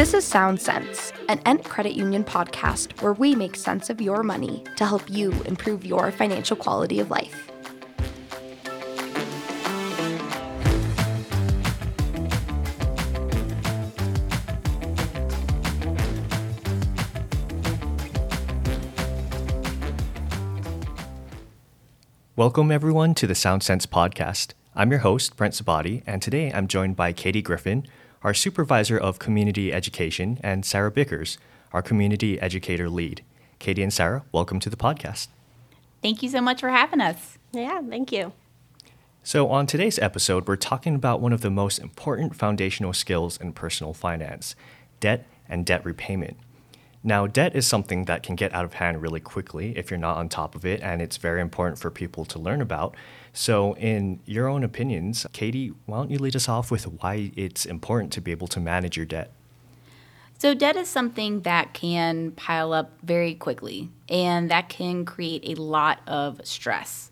This is Sound Sense, an Ent Credit Union podcast where we make sense of your money to help you improve your financial quality of life. Welcome, everyone, to the Sound Sense podcast. I'm your host, Brent Sabati, and today I'm joined by Katie Griffin, our Supervisor of Community Education, and Sara Bickers, our Community Educator Lead. Katie and Sara, welcome to the podcast. Thank you so much for having us. Yeah, thank you. So, on today's episode, we're talking about one of the most important foundational skills in personal finance debt and debt repayment. Now, debt is something that can get out of hand really quickly if you're not on top of it, and it's very important for people to learn about. So, in your own opinions, Katie, why don't you lead us off with why it's important to be able to manage your debt? So, debt is something that can pile up very quickly, and that can create a lot of stress.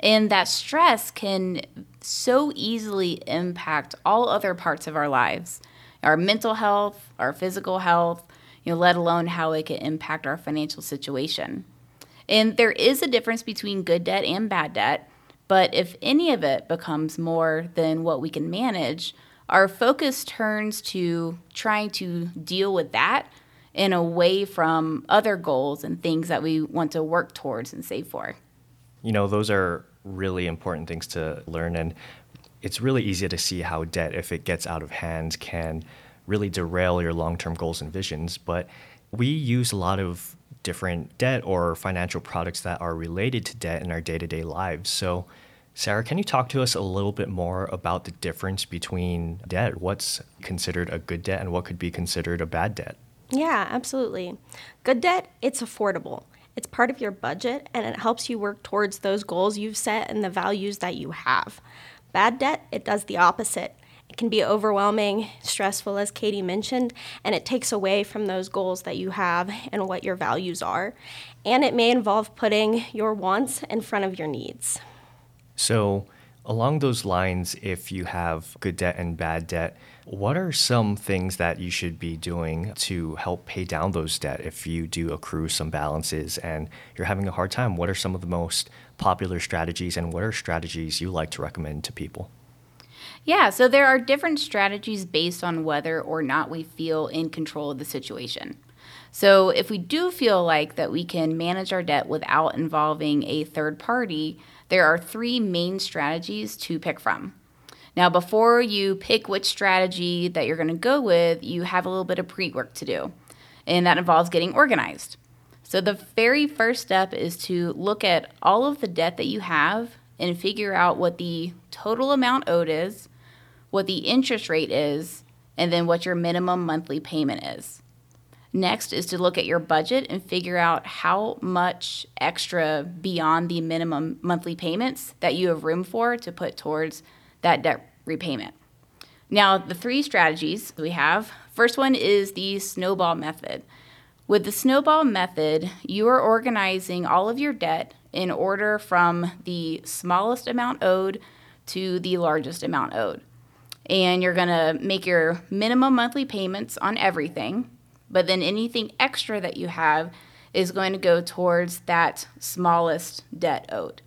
And that stress can so easily impact all other parts of our lives our mental health, our physical health, you know, let alone how it can impact our financial situation. And there is a difference between good debt and bad debt, but if any of it becomes more than what we can manage, our focus turns to trying to deal with that and away from other goals and things that we want to work towards and save for. You know, those are really important things to learn, and it's really easy to see how debt, if it gets out of hand, can really derail your long term goals and visions. But we use a lot of different debt or financial products that are related to debt in our day to day lives. So, Sara, can you talk to us a little bit more about the difference between debt? What's considered a good debt and what could be considered a bad debt? Yeah, absolutely. Good debt, it's affordable. It's part of your budget and it helps you work towards those goals you've set and the values that you have. Bad debt, it does the opposite. Can be overwhelming, stressful, as Katie mentioned, and it takes away from those goals that you have and what your values are. And it may involve putting your wants in front of your needs. So, along those lines, if you have good debt and bad debt, what are some things that you should be doing to help pay down those debt if you do accrue some balances and you're having a hard time? What are some of the most popular strategies and what are strategies you like to recommend to people? Yeah, so there are different strategies based on whether or not we feel in control of the situation. So if we do feel like that we can manage our debt without involving a third party, there are three main strategies to pick from. Now, before you pick which strategy that you're going to go with, you have a little bit of pre work to do, and that involves getting organized. So, the very first step is to look at all of the debt that you have and figure out what the total amount owed is, what the interest rate is, and then what your minimum monthly payment is. Next is to look at your budget and figure out how much extra beyond the minimum monthly payments that you have room for to put towards that debt repayment. Now, the three strategies we have first one is the snowball method. With the snowball method, you are organizing all of your debt in order from the smallest amount owed to the largest amount owed and you're going to make your minimum monthly payments on everything, but then anything extra that you have is going to go towards that smallest debt owed.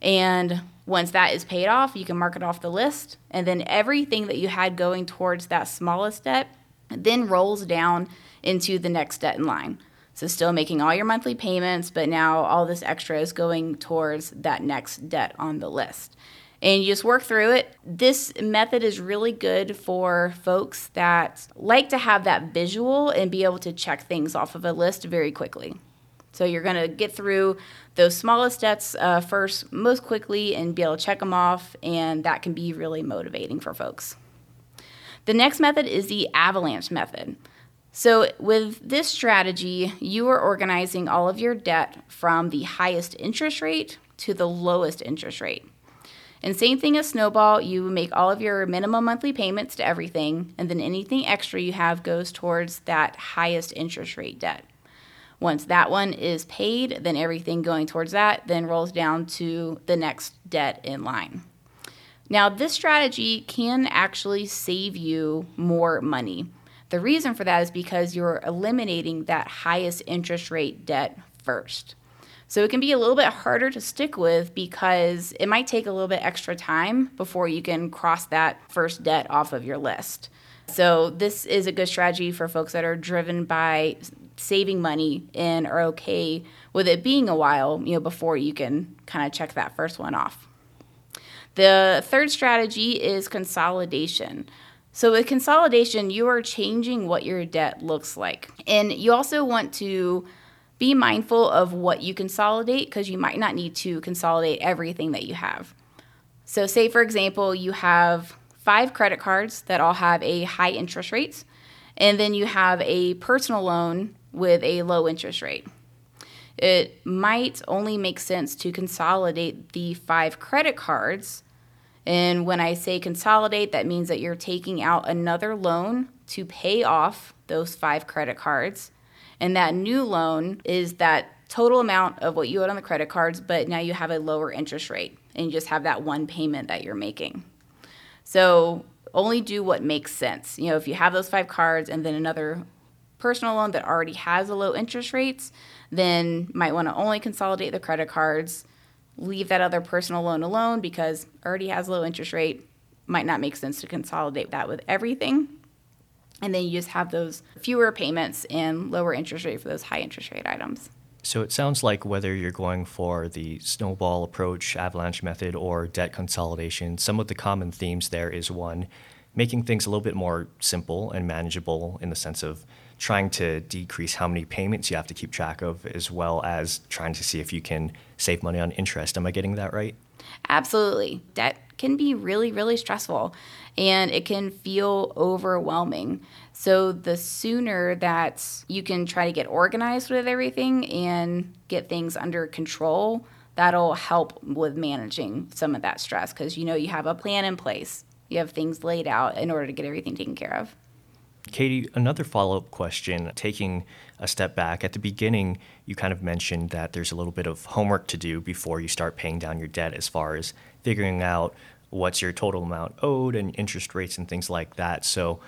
And once that is paid off, you can mark it off the list, and then everything that you had going towards that smallest debt then rolls down into the next debt in line. So, still making all your monthly payments, but now all this extra is going towards that next debt on the list and you just work through it. This method is really good for folks that like to have that visual and be able to check things off of a list very quickly. So you're going to get through those smallest debts uh, first, most quickly, and be able to check them off, and that can be really motivating for folks. The next method is the avalanche method. So, with this strategy, you are organizing all of your debt from the highest interest rate to the lowest interest rate. And same thing as Snowball, you make all of your minimum monthly payments to everything, and then anything extra you have goes towards that highest interest rate debt. Once that one is paid, then everything going towards that then rolls down to the next debt in line. Now, this strategy can actually save you more money. The reason for that is because you're eliminating that highest interest rate debt first. So it can be a little bit harder to stick with because it might take a little bit extra time before you can cross that first debt off of your list. So this is a good strategy for folks that are driven by saving money and are okay with it being a while, you know, before you can kind of check that first one off. The third strategy is consolidation. So, with consolidation, you are changing what your debt looks like. And you also want to be mindful of what you consolidate because you might not need to consolidate everything that you have. So, say for example, you have five credit cards that all have a high interest rate, and then you have a personal loan with a low interest rate. It might only make sense to consolidate the five credit cards. And when I say consolidate, that means that you're taking out another loan to pay off those five credit cards and that new loan is that total amount of what you owed on the credit cards, but now you have a lower interest rate and you just have that one payment that you're making. So only do what makes sense. You know, if you have those five cards and then another personal loan that already has a low interest rates, then might want to only consolidate the credit cards, leave that other personal loan alone because already has a low interest rate. Might not make sense to consolidate that with everything and then you just have those fewer payments and lower interest rate for those high interest rate items. So it sounds like whether you're going for the snowball approach, avalanche method, or debt consolidation, some of the common themes there is one, making things a little bit more simple and manageable in the sense of trying to decrease how many payments you have to keep track of, as well as trying to see if you can save money on interest. Am I getting that right? Absolutely. Debt can be really, really stressful and it can feel overwhelming. So, the sooner that you can try to get organized with everything and get things under control, that'll help with managing some of that stress because you know you have a plan in place, you have things laid out in order to get everything taken care of. Katie, another follow up question. Taking a step back, at the beginning, you kind of mentioned that there's a little bit of homework to do before you start paying down your debt as far as figuring out what's your total amount owed and interest rates and things like that. So,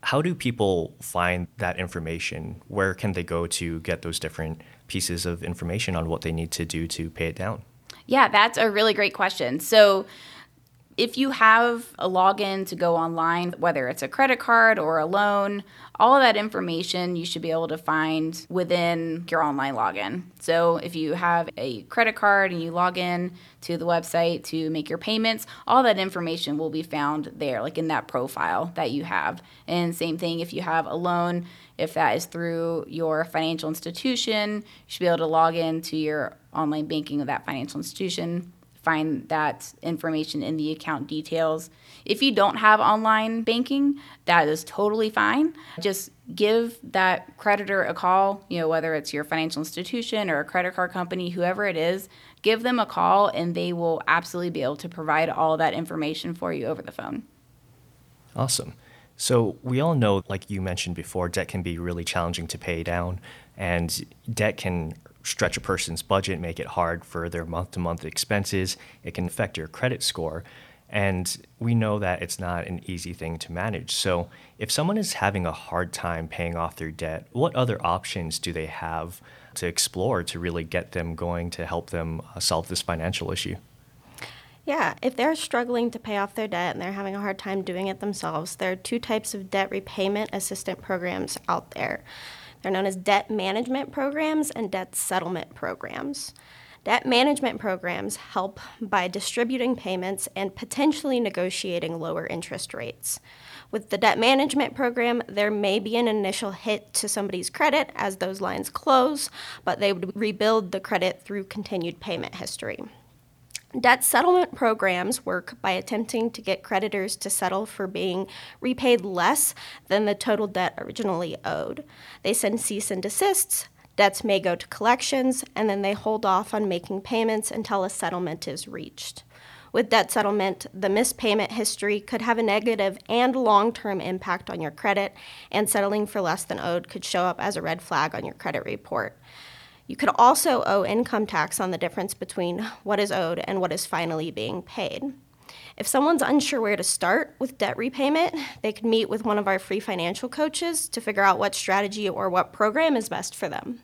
how do people find that information? Where can they go to get those different pieces of information on what they need to do to pay it down? Yeah, that's a really great question. So, if you have a login to go online, whether it's a credit card or a loan, all of that information you should be able to find within your online login. So if you have a credit card and you log in to the website to make your payments, all that information will be found there, like in that profile that you have. And same thing if you have a loan, if that is through your financial institution, you should be able to log in to your online banking of that financial institution find that information in the account details. If you don't have online banking, that is totally fine. Just give that creditor a call, you know, whether it's your financial institution or a credit card company, whoever it is, give them a call and they will absolutely be able to provide all that information for you over the phone. Awesome. So, we all know, like you mentioned before, debt can be really challenging to pay down, and debt can stretch a person's budget, make it hard for their month to month expenses. It can affect your credit score. And we know that it's not an easy thing to manage. So, if someone is having a hard time paying off their debt, what other options do they have to explore to really get them going to help them uh, solve this financial issue? Yeah, if they're struggling to pay off their debt and they're having a hard time doing it themselves, there are two types of debt repayment assistant programs out there. They're known as debt management programs and debt settlement programs. Debt management programs help by distributing payments and potentially negotiating lower interest rates. With the debt management program, there may be an initial hit to somebody's credit as those lines close, but they would rebuild the credit through continued payment history. Debt settlement programs work by attempting to get creditors to settle for being repaid less than the total debt originally owed. They send cease and desists, debts may go to collections, and then they hold off on making payments until a settlement is reached. With debt settlement, the missed payment history could have a negative and long term impact on your credit, and settling for less than owed could show up as a red flag on your credit report. You could also owe income tax on the difference between what is owed and what is finally being paid. If someone's unsure where to start with debt repayment, they could meet with one of our free financial coaches to figure out what strategy or what program is best for them.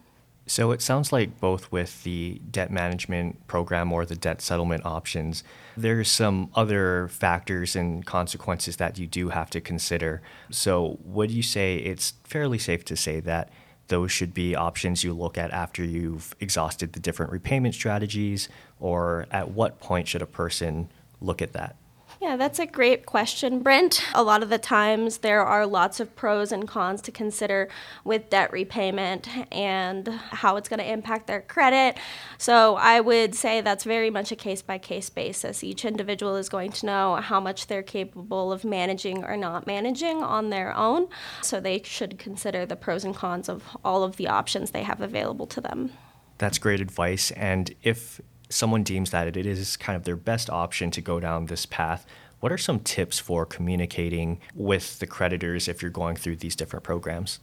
So it sounds like both with the debt management program or the debt settlement options, there's some other factors and consequences that you do have to consider. So would you say it's fairly safe to say that those should be options you look at after you've exhausted the different repayment strategies, or at what point should a person look at that? Yeah, that's a great question, Brent. A lot of the times there are lots of pros and cons to consider with debt repayment and how it's going to impact their credit. So I would say that's very much a case by case basis. Each individual is going to know how much they're capable of managing or not managing on their own. So they should consider the pros and cons of all of the options they have available to them. That's great advice. And if someone deems that it is kind of their best option to go down this path, what are some tips for communicating with the creditors if you're going through these different programs?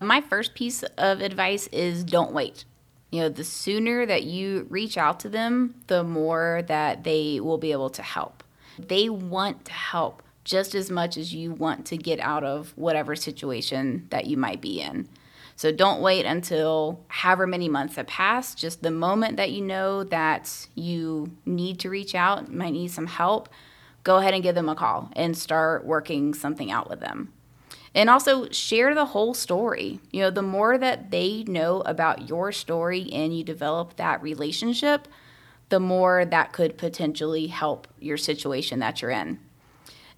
My first piece of advice is don't wait. You know, the sooner that you reach out to them, the more that they will be able to help. They want to help just as much as you want to get out of whatever situation that you might be in. So don't wait until however many months have passed. Just the moment that you know that you need to reach out, might need some help, go ahead and give them a call and start working something out with them. And also share the whole story. You know, the more that they know about your story and you develop that relationship, the more that could potentially help your situation that you're in.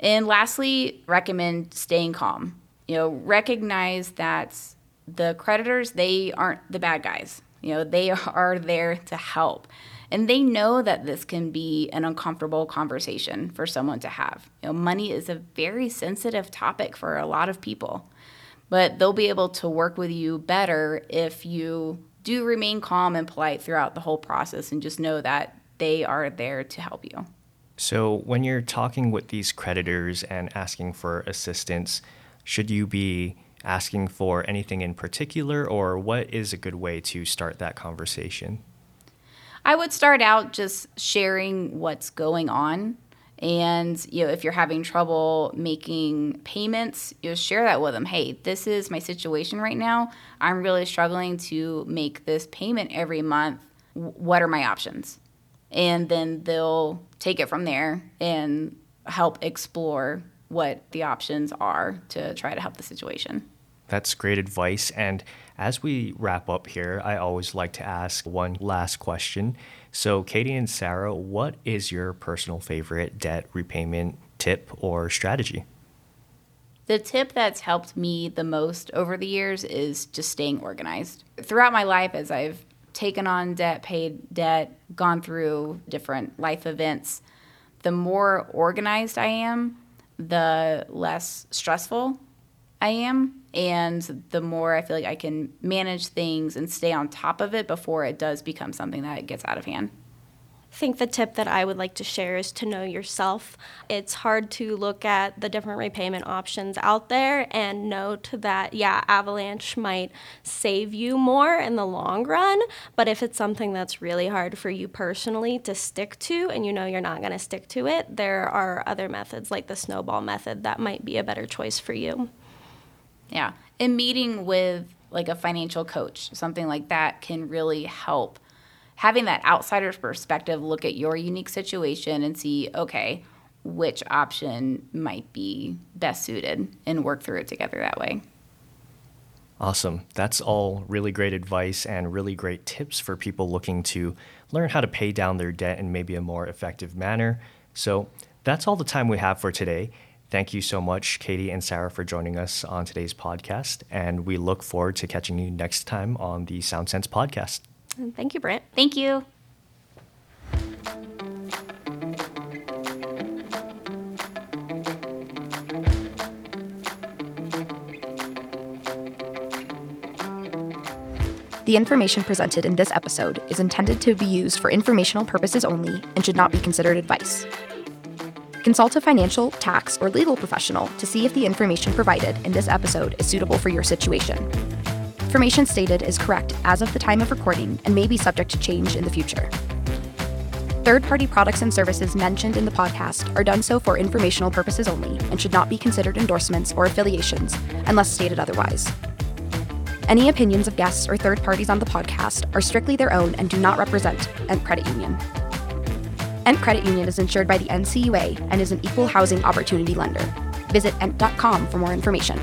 And lastly, recommend staying calm. You know, recognize that the creditors, they aren't the bad guys. You know, they are there to help. And they know that this can be an uncomfortable conversation for someone to have. You know, money is a very sensitive topic for a lot of people. But they'll be able to work with you better if you do remain calm and polite throughout the whole process and just know that they are there to help you. So, when you're talking with these creditors and asking for assistance, should you be asking for anything in particular, or what is a good way to start that conversation? I would start out just sharing what's going on. And you know, if you're having trouble making payments, you know, share that with them. Hey, this is my situation right now. I'm really struggling to make this payment every month. What are my options? And then they'll take it from there and help explore what the options are to try to help the situation. That's great advice. And as we wrap up here, I always like to ask one last question. So, Katie and Sara, what is your personal favorite debt repayment tip or strategy? The tip that's helped me the most over the years is just staying organized. Throughout my life, as I've taken on debt, paid debt, gone through different life events, the more organized I am, the less stressful I am and the more I feel like I can manage things and stay on top of it before it does become something that gets out of hand. I think the tip that I would like to share is to know yourself. It's hard to look at the different repayment options out there and note that, yeah, Avalanche might save you more in the long run, but if it's something that's really hard for you personally to stick to and you know you're not going to stick to it, there are other methods like the snowball method that might be a better choice for you. Yeah. And meeting with like a financial coach, something like that can really help. Having that outsider's perspective look at your unique situation and see, okay, which option might be best suited and work through it together that way. Awesome. That's all really great advice and really great tips for people looking to learn how to pay down their debt in maybe a more effective manner. So that's all the time we have for today. Thank you so much, Katie and Sara, for joining us on today's podcast. And we look forward to catching you next time on the Sound Sense podcast. Thank you, Brent. Thank you. The information presented in this episode is intended to be used for informational purposes only and should not be considered advice. Consult a financial, tax, or legal professional to see if the information provided in this episode is suitable for your situation. Information stated is correct as of the time of recording and may be subject to change in the future. Third party products and services mentioned in the podcast are done so for informational purposes only and should not be considered endorsements or affiliations unless stated otherwise. Any opinions of guests or third parties on the podcast are strictly their own and do not represent Ent Credit Union. Ent Credit Union is insured by the NCUA and is an equal housing opportunity lender. Visit ent.com for more information.